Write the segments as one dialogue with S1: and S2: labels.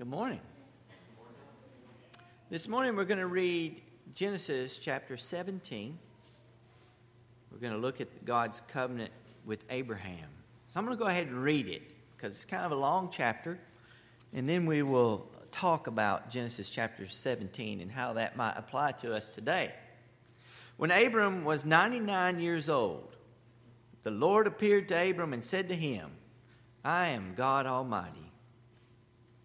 S1: Good morning. This morning we're going to read Genesis chapter 17. We're going to look at God's covenant with Abraham. So I'm going to go ahead and read it because it's kind of a long chapter. And then we will talk about Genesis chapter 17 and how that might apply to us today. When Abram was 99 years old, the Lord appeared to Abram and said to him, I am God Almighty.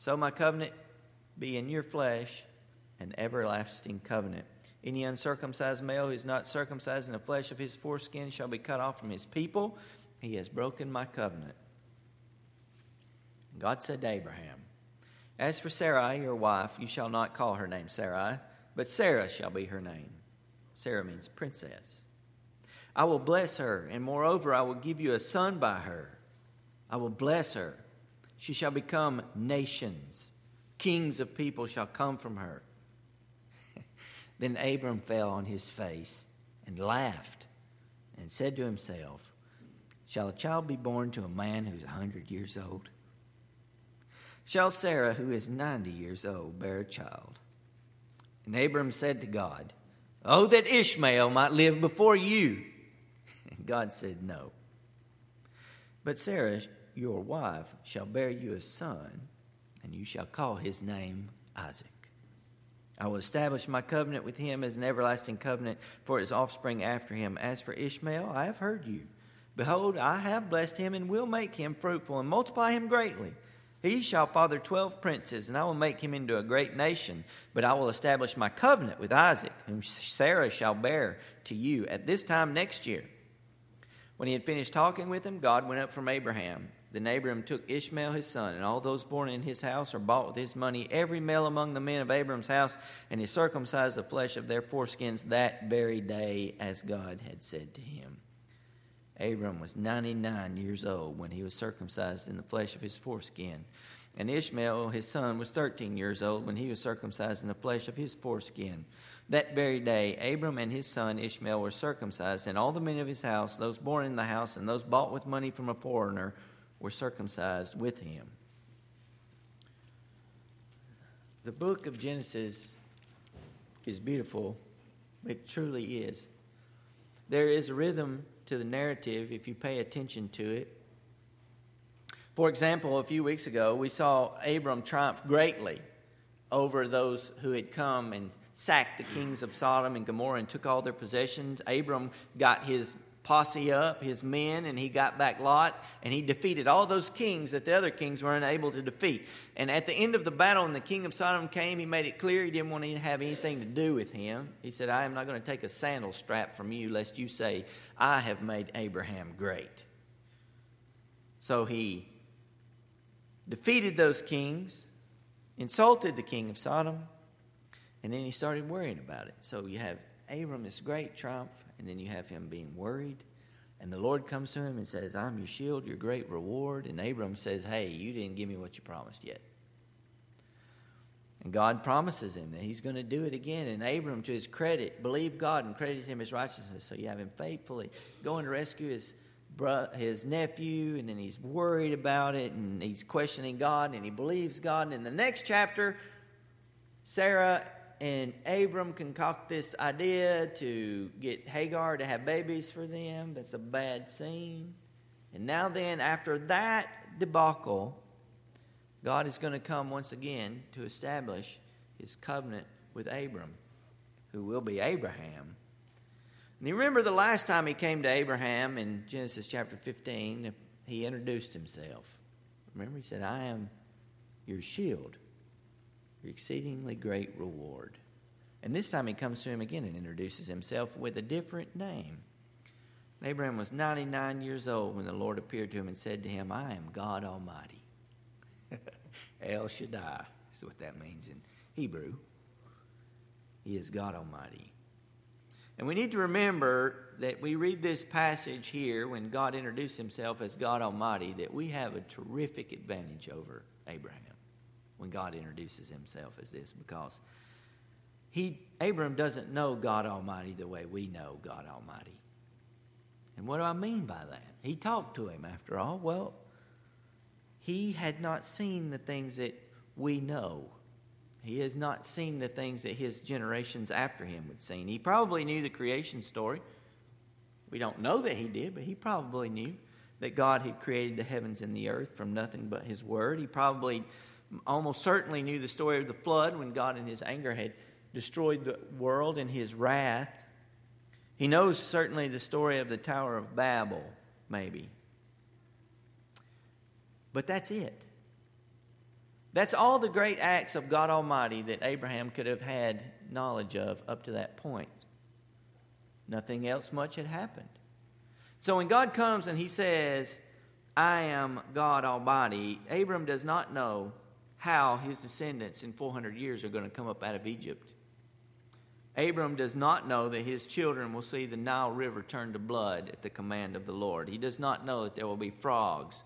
S1: So my covenant be in your flesh, an everlasting covenant. Any uncircumcised male who is not circumcised in the flesh of his foreskin shall be cut off from his people. He has broken my covenant. God said to Abraham, As for Sarai, your wife, you shall not call her name Sarai, but Sarah shall be her name. Sarah means princess. I will bless her, and moreover, I will give you a son by her. I will bless her she shall become nations. Kings of people shall come from her. then Abram fell on his face and laughed and said to himself, Shall a child be born to a man who's a hundred years old? Shall Sarah, who is ninety years old, bear a child? And Abram said to God, Oh, that Ishmael might live before you. And God said, No. But Sarah your wife shall bear you a son, and you shall call his name Isaac. I will establish my covenant with him as an everlasting covenant for his offspring after him. As for Ishmael, I have heard you. Behold, I have blessed him and will make him fruitful and multiply him greatly. He shall father twelve princes, and I will make him into a great nation. But I will establish my covenant with Isaac, whom Sarah shall bear to you at this time next year. When he had finished talking with him, God went up from Abraham. Then Abram took Ishmael his son, and all those born in his house or bought with his money, every male among the men of Abram's house, and he circumcised the flesh of their foreskins that very day, as God had said to him. Abram was 99 years old when he was circumcised in the flesh of his foreskin. And Ishmael, his son, was 13 years old when he was circumcised in the flesh of his foreskin. That very day, Abram and his son Ishmael were circumcised, and all the men of his house, those born in the house, and those bought with money from a foreigner, were circumcised with him. The book of Genesis is beautiful. It truly is. There is a rhythm to the narrative if you pay attention to it. For example, a few weeks ago, we saw Abram triumph greatly over those who had come and sacked the kings of Sodom and Gomorrah and took all their possessions. Abram got his posse up, his men, and he got back Lot, and he defeated all those kings that the other kings were unable to defeat. And at the end of the battle, when the king of Sodom came, he made it clear he didn't want to have anything to do with him. He said, I am not going to take a sandal strap from you, lest you say, I have made Abraham great. So he defeated those kings, insulted the king of Sodom, and then he started worrying about it. So you have Abram, this great triumph, and then you have him being worried. And the Lord comes to him and says, I'm your shield, your great reward. And Abram says, Hey, you didn't give me what you promised yet. And God promises him that he's going to do it again. And Abram, to his credit, believed God and credited him his righteousness. So you have him faithfully going to rescue his, bro- his nephew, and then he's worried about it, and he's questioning God, and he believes God. And in the next chapter, Sarah and Abram concoct this idea to get Hagar to have babies for them. That's a bad scene. And now, then, after that debacle, God is going to come once again to establish his covenant with Abram, who will be Abraham. And you remember the last time he came to Abraham in Genesis chapter 15, he introduced himself. Remember, he said, I am your shield, your exceedingly great reward. And this time he comes to him again and introduces himself with a different name. Abraham was 99 years old when the Lord appeared to him and said to him, I am God Almighty. El Shaddai is what that means in Hebrew. He is God Almighty. And we need to remember that we read this passage here when God introduced himself as God Almighty, that we have a terrific advantage over Abraham when God introduces himself as this because he Abraham doesn't know God Almighty the way we know God Almighty. And what do I mean by that? He talked to him after all. Well, he had not seen the things that we know. He has not seen the things that his generations after him would seen. He probably knew the creation story. We don't know that he did, but he probably knew that God had created the heavens and the earth from nothing but his word. He probably almost certainly knew the story of the flood when God in his anger had destroyed the world in his wrath. He knows certainly the story of the Tower of Babel, maybe. But that's it. That's all the great acts of God Almighty that Abraham could have had knowledge of up to that point. Nothing else much had happened. So when God comes and he says, I am God Almighty, Abram does not know how his descendants in 400 years are going to come up out of Egypt. Abram does not know that his children will see the Nile River turn to blood at the command of the Lord. He does not know that there will be frogs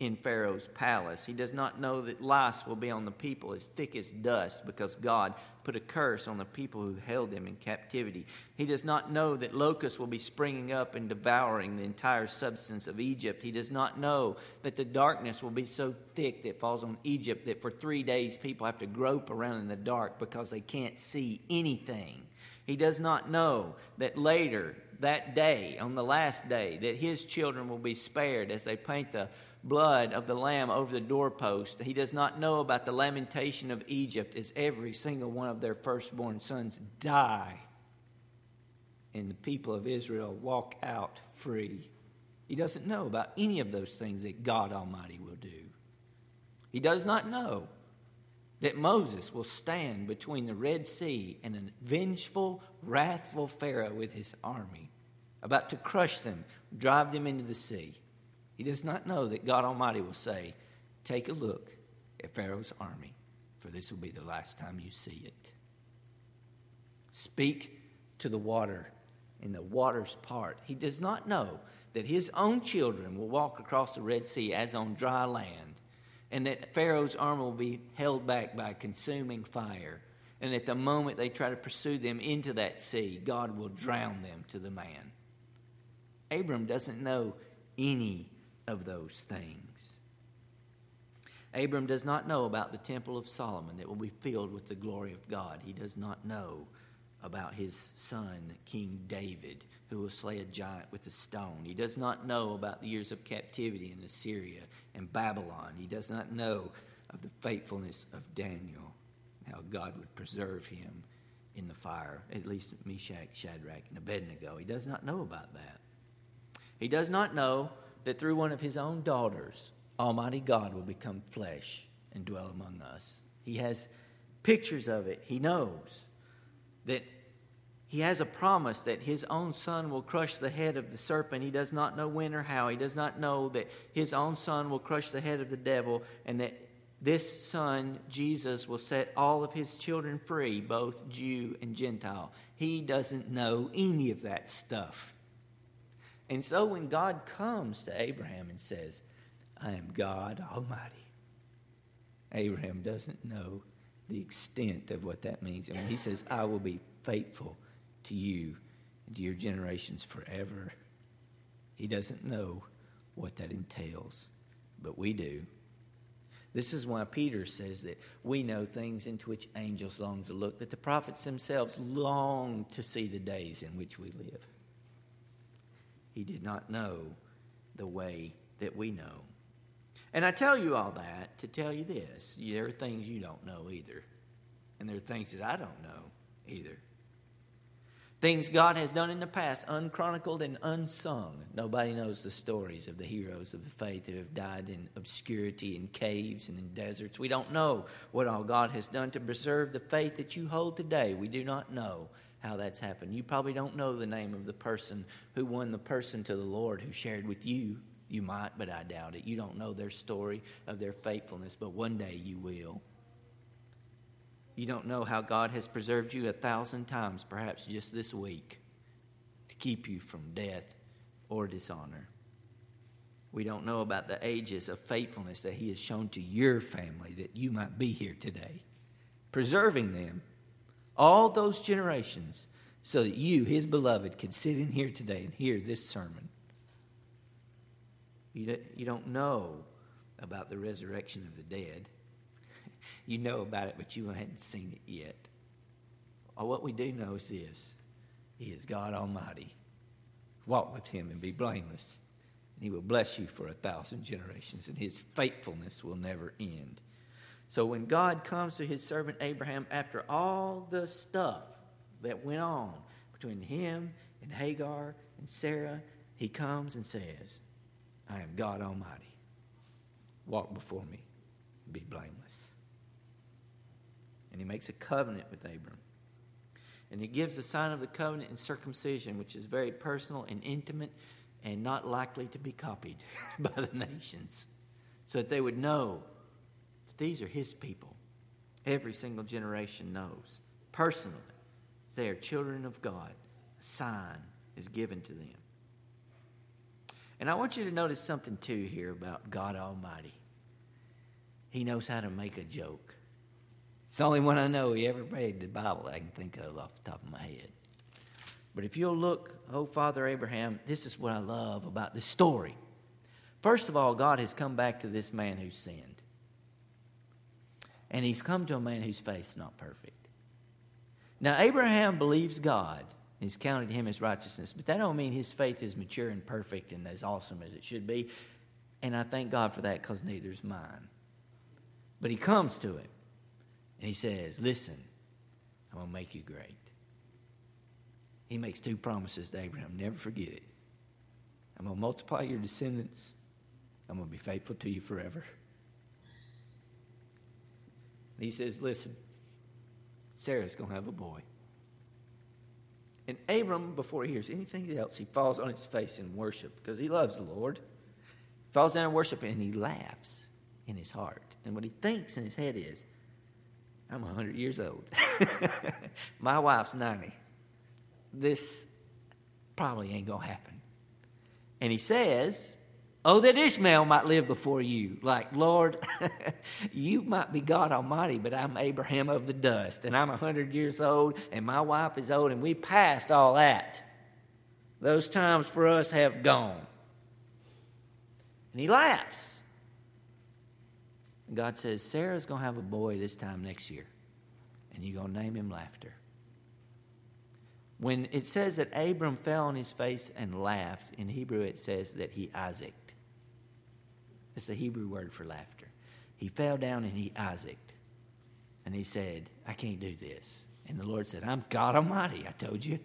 S1: in Pharaoh's palace. He does not know that lice will be on the people as thick as dust because God put a curse on the people who held them in captivity. He does not know that locusts will be springing up and devouring the entire substance of Egypt. He does not know that the darkness will be so thick that falls on Egypt that for three days people have to grope around in the dark because they can't see anything. He does not know that later, that day, on the last day, that his children will be spared as they paint the blood of the lamb over the doorpost. He does not know about the lamentation of Egypt as every single one of their firstborn sons die and the people of Israel walk out free. He doesn't know about any of those things that God Almighty will do. He does not know that Moses will stand between the Red Sea and a vengeful, wrathful Pharaoh with his army, about to crush them, drive them into the sea. He does not know that God Almighty will say, Take a look at Pharaoh's army, for this will be the last time you see it. Speak to the water, and the waters part. He does not know that his own children will walk across the Red Sea as on dry land, and that Pharaoh's army will be held back by consuming fire. And at the moment they try to pursue them into that sea, God will drown them to the man. Abram doesn't know any of those things. Abram does not know about the temple of Solomon that will be filled with the glory of God. He does not know about his son, King David, who will slay a giant with a stone. He does not know about the years of captivity in Assyria and Babylon. He does not know of the faithfulness of Daniel, how God would preserve him in the fire, at least Meshach, Shadrach, and Abednego. He does not know about that. He does not know that through one of his own daughters, Almighty God will become flesh and dwell among us. He has pictures of it. He knows that he has a promise that his own son will crush the head of the serpent. He does not know when or how. He does not know that his own son will crush the head of the devil and that this son, Jesus, will set all of his children free, both Jew and Gentile. He doesn't know any of that stuff. And so when God comes to Abraham and says, I am God Almighty, Abraham doesn't know the extent of what that means. I mean, he says, I will be faithful to you and to your generations forever. He doesn't know what that entails, but we do. This is why Peter says that we know things into which angels long to look, that the prophets themselves long to see the days in which we live. He did not know the way that we know. And I tell you all that to tell you this there are things you don't know either. And there are things that I don't know either. Things God has done in the past, unchronicled and unsung. Nobody knows the stories of the heroes of the faith who have died in obscurity, in caves, and in deserts. We don't know what all God has done to preserve the faith that you hold today. We do not know how that's happened. You probably don't know the name of the person who won the person to the Lord who shared with you. You might, but I doubt it. You don't know their story of their faithfulness, but one day you will. You don't know how God has preserved you a thousand times, perhaps just this week, to keep you from death or dishonor. We don't know about the ages of faithfulness that He has shown to your family that you might be here today, preserving them, all those generations, so that you, His beloved, could sit in here today and hear this sermon. You don't know about the resurrection of the dead you know about it, but you hadn't seen it yet. What we do know is this He is God Almighty. Walk with Him and be blameless. And He will bless you for a thousand generations, and His faithfulness will never end. So when God comes to His servant Abraham after all the stuff that went on between him and Hagar and Sarah, He comes and says, I am God Almighty. Walk before me be blameless and he makes a covenant with Abram. And he gives the sign of the covenant in circumcision, which is very personal and intimate and not likely to be copied by the nations, so that they would know these are his people. Every single generation knows personally they are children of God. A sign is given to them. And I want you to notice something too here about God Almighty. He knows how to make a joke. It's the only one I know he ever read the Bible that I can think of off the top of my head. But if you'll look, oh, Father Abraham, this is what I love about this story. First of all, God has come back to this man who sinned. And he's come to a man whose faith's not perfect. Now, Abraham believes God. He's counted him as righteousness, but that don't mean his faith is mature and perfect and as awesome as it should be. And I thank God for that because neither is mine. But he comes to him. And he says, Listen, I'm going to make you great. He makes two promises to Abraham. Never forget it. I'm going to multiply your descendants. I'm going to be faithful to you forever. And he says, Listen, Sarah's going to have a boy. And Abram, before he hears anything else, he falls on his face in worship because he loves the Lord. He falls down in worship and he laughs in his heart. And what he thinks in his head is, I'm 100 years old. My wife's 90. This probably ain't going to happen. And he says, Oh, that Ishmael might live before you. Like, Lord, you might be God Almighty, but I'm Abraham of the dust, and I'm 100 years old, and my wife is old, and we passed all that. Those times for us have gone. And he laughs. God says, Sarah's going to have a boy this time next year, and you're going to name him Laughter. When it says that Abram fell on his face and laughed, in Hebrew it says that he Isaac. It's the Hebrew word for laughter. He fell down and he Isaac. And he said, I can't do this. And the Lord said, I'm God Almighty, I told you.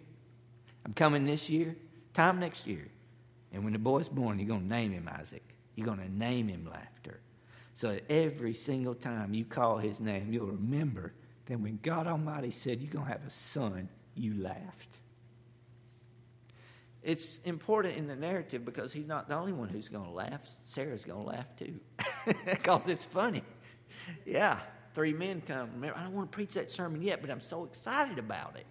S1: I'm coming this year, time next year. And when the boy's born, you're going to name him Isaac. You're going to name him Laughter. So every single time you call his name, you'll remember that when God Almighty said you're going to have a son, you laughed. It's important in the narrative because he's not the only one who's going to laugh. Sarah's going to laugh too because it's funny. Yeah, three men come. Remember, I don't want to preach that sermon yet, but I'm so excited about it.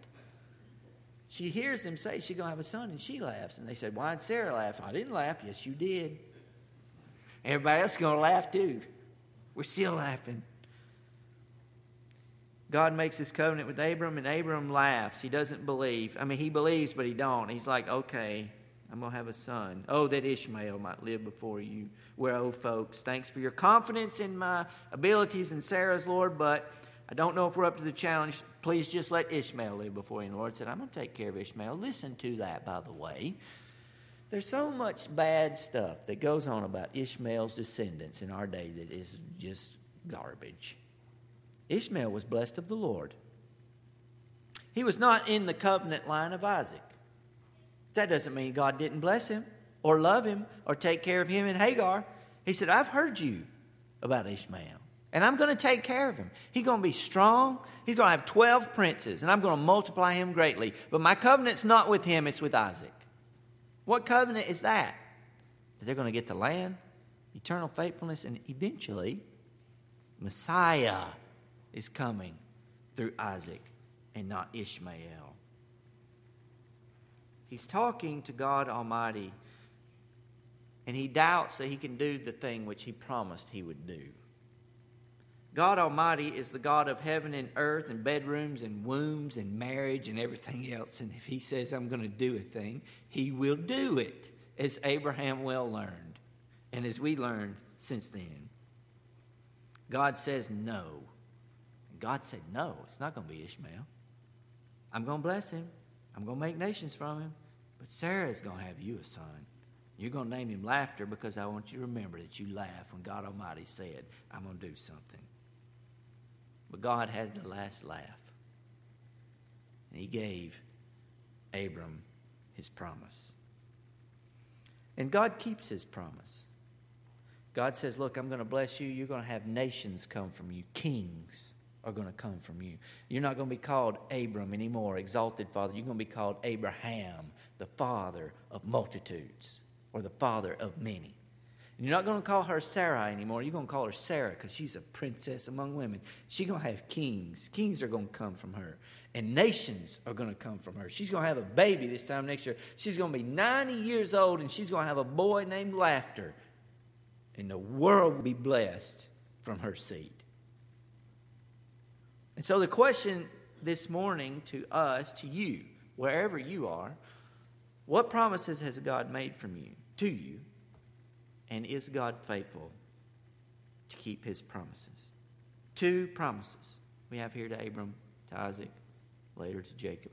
S1: She hears them say she's going to have a son, and she laughs. And they said, Why did Sarah laugh? I didn't laugh. Yes, you did. Everybody else is going to laugh too. We're still laughing. God makes his covenant with Abram, and Abram laughs. He doesn't believe. I mean, he believes, but he don't. He's like, okay, I'm going to have a son. Oh, that Ishmael might live before you. Well, oh, folks, thanks for your confidence in my abilities and Sarah's, Lord, but I don't know if we're up to the challenge. Please just let Ishmael live before you. And the Lord said, I'm going to take care of Ishmael. Listen to that, by the way. There's so much bad stuff that goes on about Ishmael's descendants in our day that is just garbage. Ishmael was blessed of the Lord. He was not in the covenant line of Isaac. That doesn't mean God didn't bless him or love him or take care of him and Hagar. He said, I've heard you about Ishmael, and I'm going to take care of him. He's going to be strong. He's going to have 12 princes, and I'm going to multiply him greatly. But my covenant's not with him, it's with Isaac. What covenant is that? That they're going to get the land, eternal faithfulness, and eventually, Messiah is coming through Isaac and not Ishmael. He's talking to God Almighty, and he doubts that he can do the thing which he promised he would do. God Almighty is the God of heaven and earth and bedrooms and wombs and marriage and everything else. And if He says, I'm going to do a thing, He will do it, as Abraham well learned and as we learned since then. God says no. God said, No, it's not going to be Ishmael. I'm going to bless him, I'm going to make nations from him, but Sarah is going to have you a son. You're going to name him Laughter because I want you to remember that you laugh when God Almighty said, I'm going to do something. But God had the last laugh. And he gave Abram his promise. And God keeps his promise. God says, Look, I'm going to bless you. You're going to have nations come from you, kings are going to come from you. You're not going to be called Abram anymore, exalted father. You're going to be called Abraham, the father of multitudes, or the father of many. And you're not going to call her Sarai anymore. You're going to call her Sarah because she's a princess among women. She's going to have kings. Kings are going to come from her. And nations are going to come from her. She's going to have a baby this time next year. She's going to be 90 years old and she's going to have a boy named Laughter. And the world will be blessed from her seed. And so the question this morning to us, to you, wherever you are, what promises has God made from you, to you? And is God faithful to keep his promises? Two promises we have here to Abram, to Isaac, later to Jacob.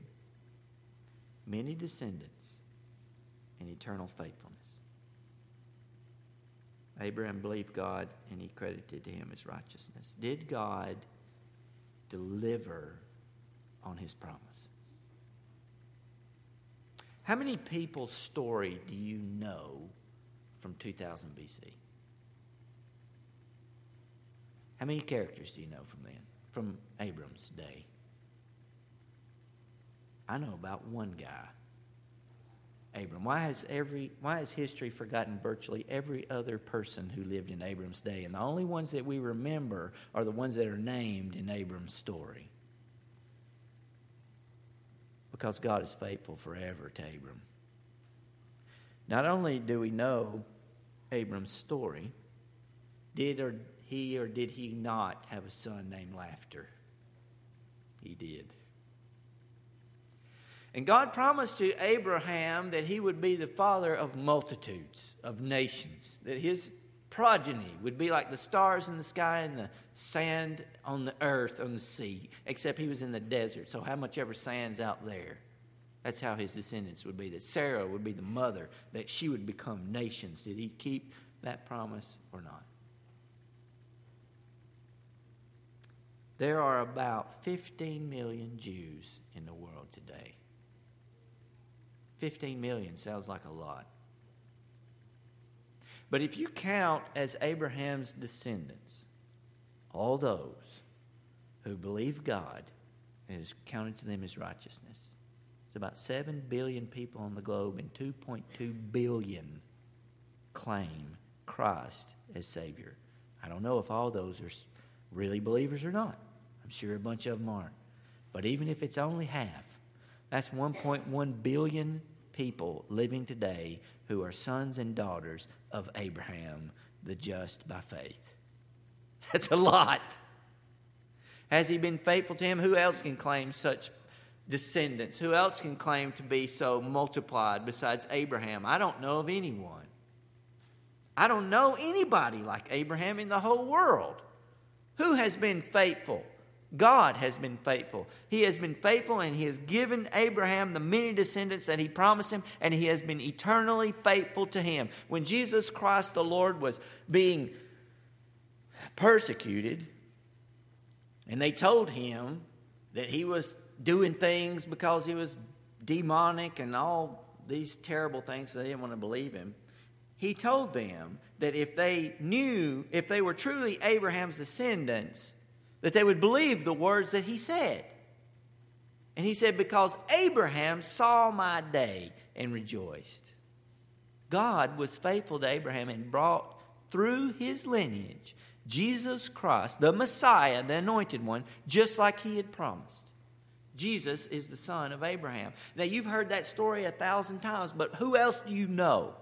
S1: Many descendants and eternal faithfulness. Abraham believed God and he credited to him his righteousness. Did God deliver on his promise? How many people's story do you know from 2000 BC? How many characters do you know from then, from Abram's day? I know about one guy. Abram. Why has every why has history forgotten virtually every other person who lived in Abram's day? And the only ones that we remember are the ones that are named in Abram's story. Because God is faithful forever to Abram. Not only do we know Abram's story, did or he or did he not have a son named Laughter? He did. And God promised to Abraham that he would be the father of multitudes, of nations, that his progeny would be like the stars in the sky and the sand on the earth, on the sea, except he was in the desert. So, how much ever sand's out there? That's how his descendants would be. That Sarah would be the mother, that she would become nations. Did he keep that promise or not? There are about 15 million Jews in the world today. 15 million sounds like a lot. But if you count as Abraham's descendants, all those who believe God and is counted to them as righteousness, it's about 7 billion people on the globe, and 2.2 billion claim Christ as Savior. I don't know if all those are really believers or not. I'm sure a bunch of them aren't. But even if it's only half, that's 1.1 billion people living today who are sons and daughters of Abraham, the just by faith. That's a lot. Has he been faithful to him? Who else can claim such descendants? Who else can claim to be so multiplied besides Abraham? I don't know of anyone. I don't know anybody like Abraham in the whole world. Who has been faithful? God has been faithful. He has been faithful and He has given Abraham the many descendants that He promised him, and He has been eternally faithful to him. When Jesus Christ the Lord was being persecuted, and they told him that he was doing things because he was demonic and all these terrible things, they didn't want to believe him. He told them that if they knew, if they were truly Abraham's descendants, that they would believe the words that he said. And he said, Because Abraham saw my day and rejoiced. God was faithful to Abraham and brought through his lineage Jesus Christ, the Messiah, the anointed one, just like he had promised. Jesus is the son of Abraham. Now, you've heard that story a thousand times, but who else do you know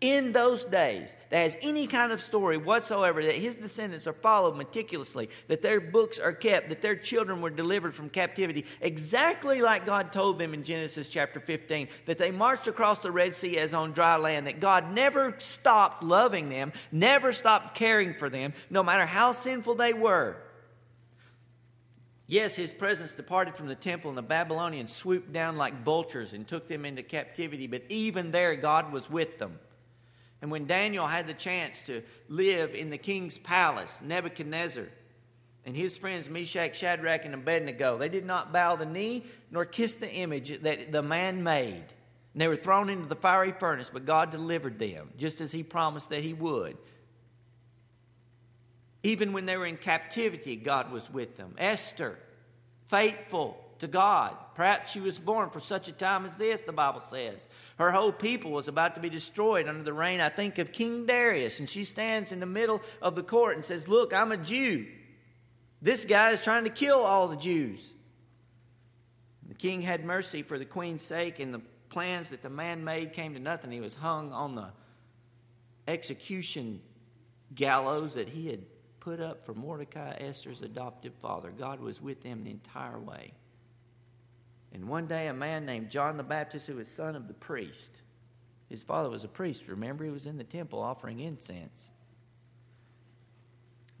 S1: in those days that has any kind of story whatsoever that his descendants are followed meticulously, that their books are kept, that their children were delivered from captivity, exactly like God told them in Genesis chapter 15, that they marched across the Red Sea as on dry land, that God never stopped loving them, never stopped caring for them, no matter how sinful they were. Yes, his presence departed from the temple, and the Babylonians swooped down like vultures and took them into captivity, but even there, God was with them. And when Daniel had the chance to live in the king's palace, Nebuchadnezzar and his friends Meshach, Shadrach, and Abednego, they did not bow the knee nor kiss the image that the man made. And they were thrown into the fiery furnace, but God delivered them, just as he promised that he would. Even when they were in captivity, God was with them. Esther, faithful to God. Perhaps she was born for such a time as this, the Bible says. Her whole people was about to be destroyed under the reign, I think, of King Darius. And she stands in the middle of the court and says, Look, I'm a Jew. This guy is trying to kill all the Jews. The king had mercy for the queen's sake, and the plans that the man made came to nothing. He was hung on the execution gallows that he had put up for Mordecai, Esther's adoptive father. God was with them the entire way. And one day, a man named John the Baptist, who was son of the priest, his father was a priest, remember? He was in the temple offering incense.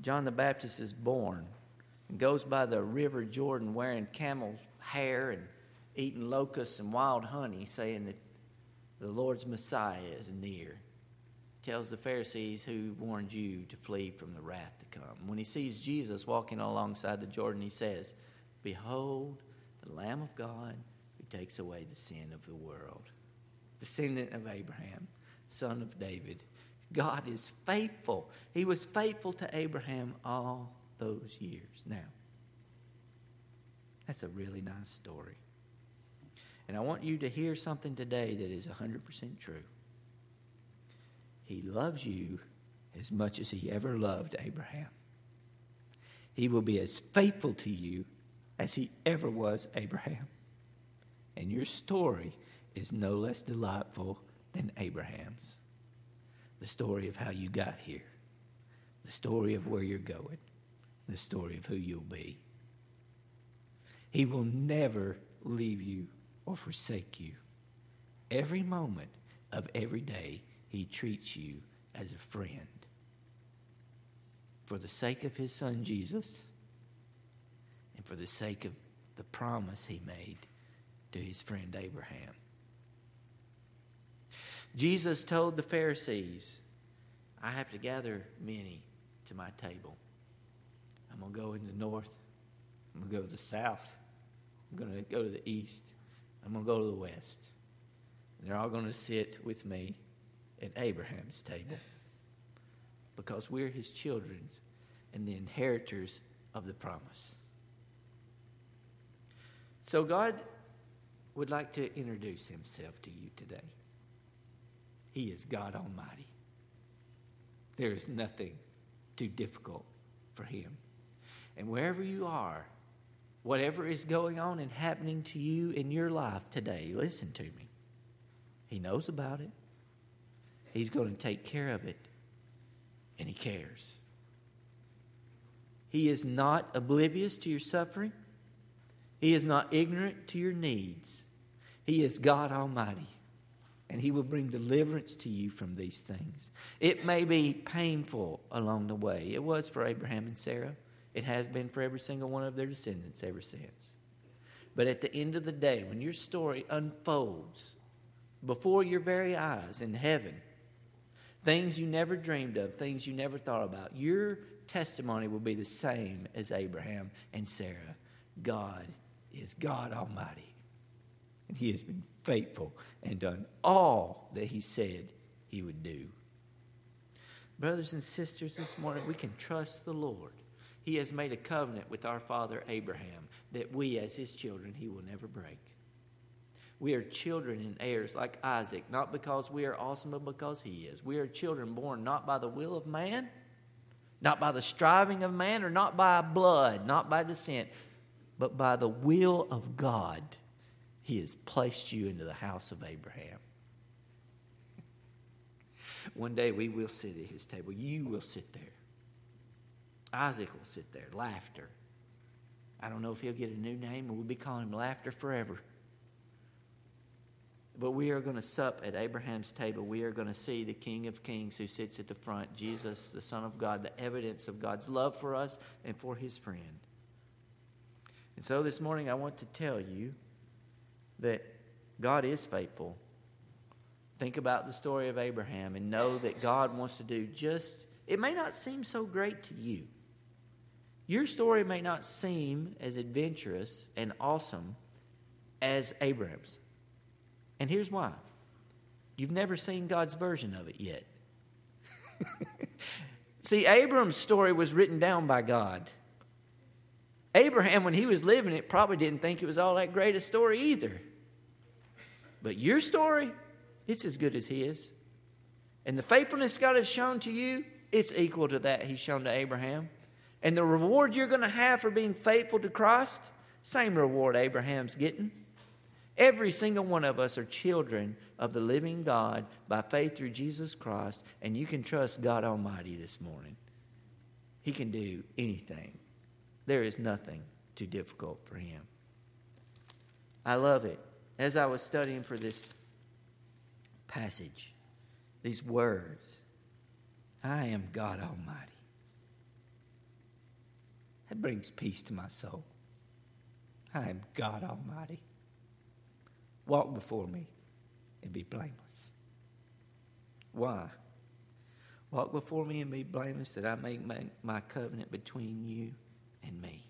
S1: John the Baptist is born and goes by the river Jordan wearing camel's hair and eating locusts and wild honey, saying that the Lord's Messiah is near. Tells the Pharisees who warned you to flee from the wrath to come. When he sees Jesus walking alongside the Jordan, he says, Behold, the Lamb of God who takes away the sin of the world. Descendant of Abraham, son of David. God is faithful. He was faithful to Abraham all those years. Now, that's a really nice story. And I want you to hear something today that is 100% true. He loves you as much as he ever loved Abraham. He will be as faithful to you as he ever was Abraham. And your story is no less delightful than Abraham's. The story of how you got here, the story of where you're going, the story of who you'll be. He will never leave you or forsake you. Every moment of every day, He treats you as a friend. For the sake of His Son, Jesus and for the sake of the promise he made to his friend Abraham. Jesus told the Pharisees, I have to gather many to my table. I'm going to go in the north. I'm going to go to the south. I'm going to go to the east. I'm going to go to the west. And they're all going to sit with me at Abraham's table because we're his children and the inheritors of the promise. So, God would like to introduce himself to you today. He is God Almighty. There is nothing too difficult for him. And wherever you are, whatever is going on and happening to you in your life today, listen to me. He knows about it, He's going to take care of it, and He cares. He is not oblivious to your suffering. He is not ignorant to your needs. He is God Almighty, and He will bring deliverance to you from these things. It may be painful along the way. It was for Abraham and Sarah, it has been for every single one of their descendants ever since. But at the end of the day, when your story unfolds before your very eyes in heaven, things you never dreamed of, things you never thought about, your testimony will be the same as Abraham and Sarah. God is God Almighty. And He has been faithful and done all that He said He would do. Brothers and sisters, this morning we can trust the Lord. He has made a covenant with our father Abraham that we, as His children, He will never break. We are children and heirs like Isaac, not because we are awesome, but because He is. We are children born not by the will of man, not by the striving of man, or not by blood, not by descent, but by the will of God, He has placed you into the house of Abraham. One day we will sit at His table. You will sit there. Isaac will sit there. Laughter. I don't know if he'll get a new name, or we'll be calling him Laughter forever. But we are going to sup at Abraham's table. We are going to see the King of Kings who sits at the front, Jesus, the Son of God, the evidence of God's love for us and for his friend. And so this morning I want to tell you that God is faithful. Think about the story of Abraham and know that God wants to do just, it may not seem so great to you. Your story may not seem as adventurous and awesome as Abraham's. And here's why you've never seen God's version of it yet. See, Abram's story was written down by God. Abraham, when he was living it, probably didn't think it was all that great a story either. But your story, it's as good as his. And the faithfulness God has shown to you, it's equal to that he's shown to Abraham. And the reward you're going to have for being faithful to Christ, same reward Abraham's getting. Every single one of us are children of the living God by faith through Jesus Christ, and you can trust God Almighty this morning. He can do anything, there is nothing too difficult for Him. I love it. As I was studying for this passage, these words, I am God Almighty. That brings peace to my soul. I am God Almighty. Walk before me and be blameless. Why? Walk before me and be blameless that I may make my covenant between you and me.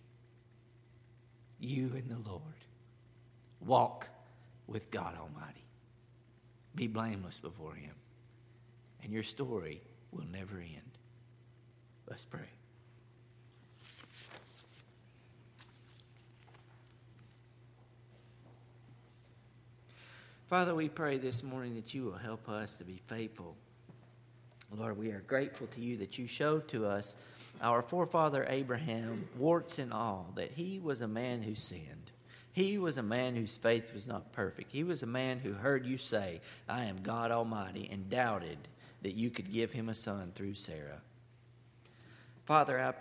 S1: You and the Lord. Walk with God Almighty. Be blameless before Him. And your story will never end. Let's pray. Father, we pray this morning that you will help us to be faithful. Lord, we are grateful to you that you showed to us our forefather Abraham, warts and all, that he was a man who sinned. He was a man whose faith was not perfect. He was a man who heard you say, I am God Almighty, and doubted that you could give him a son through Sarah. Father, I pray.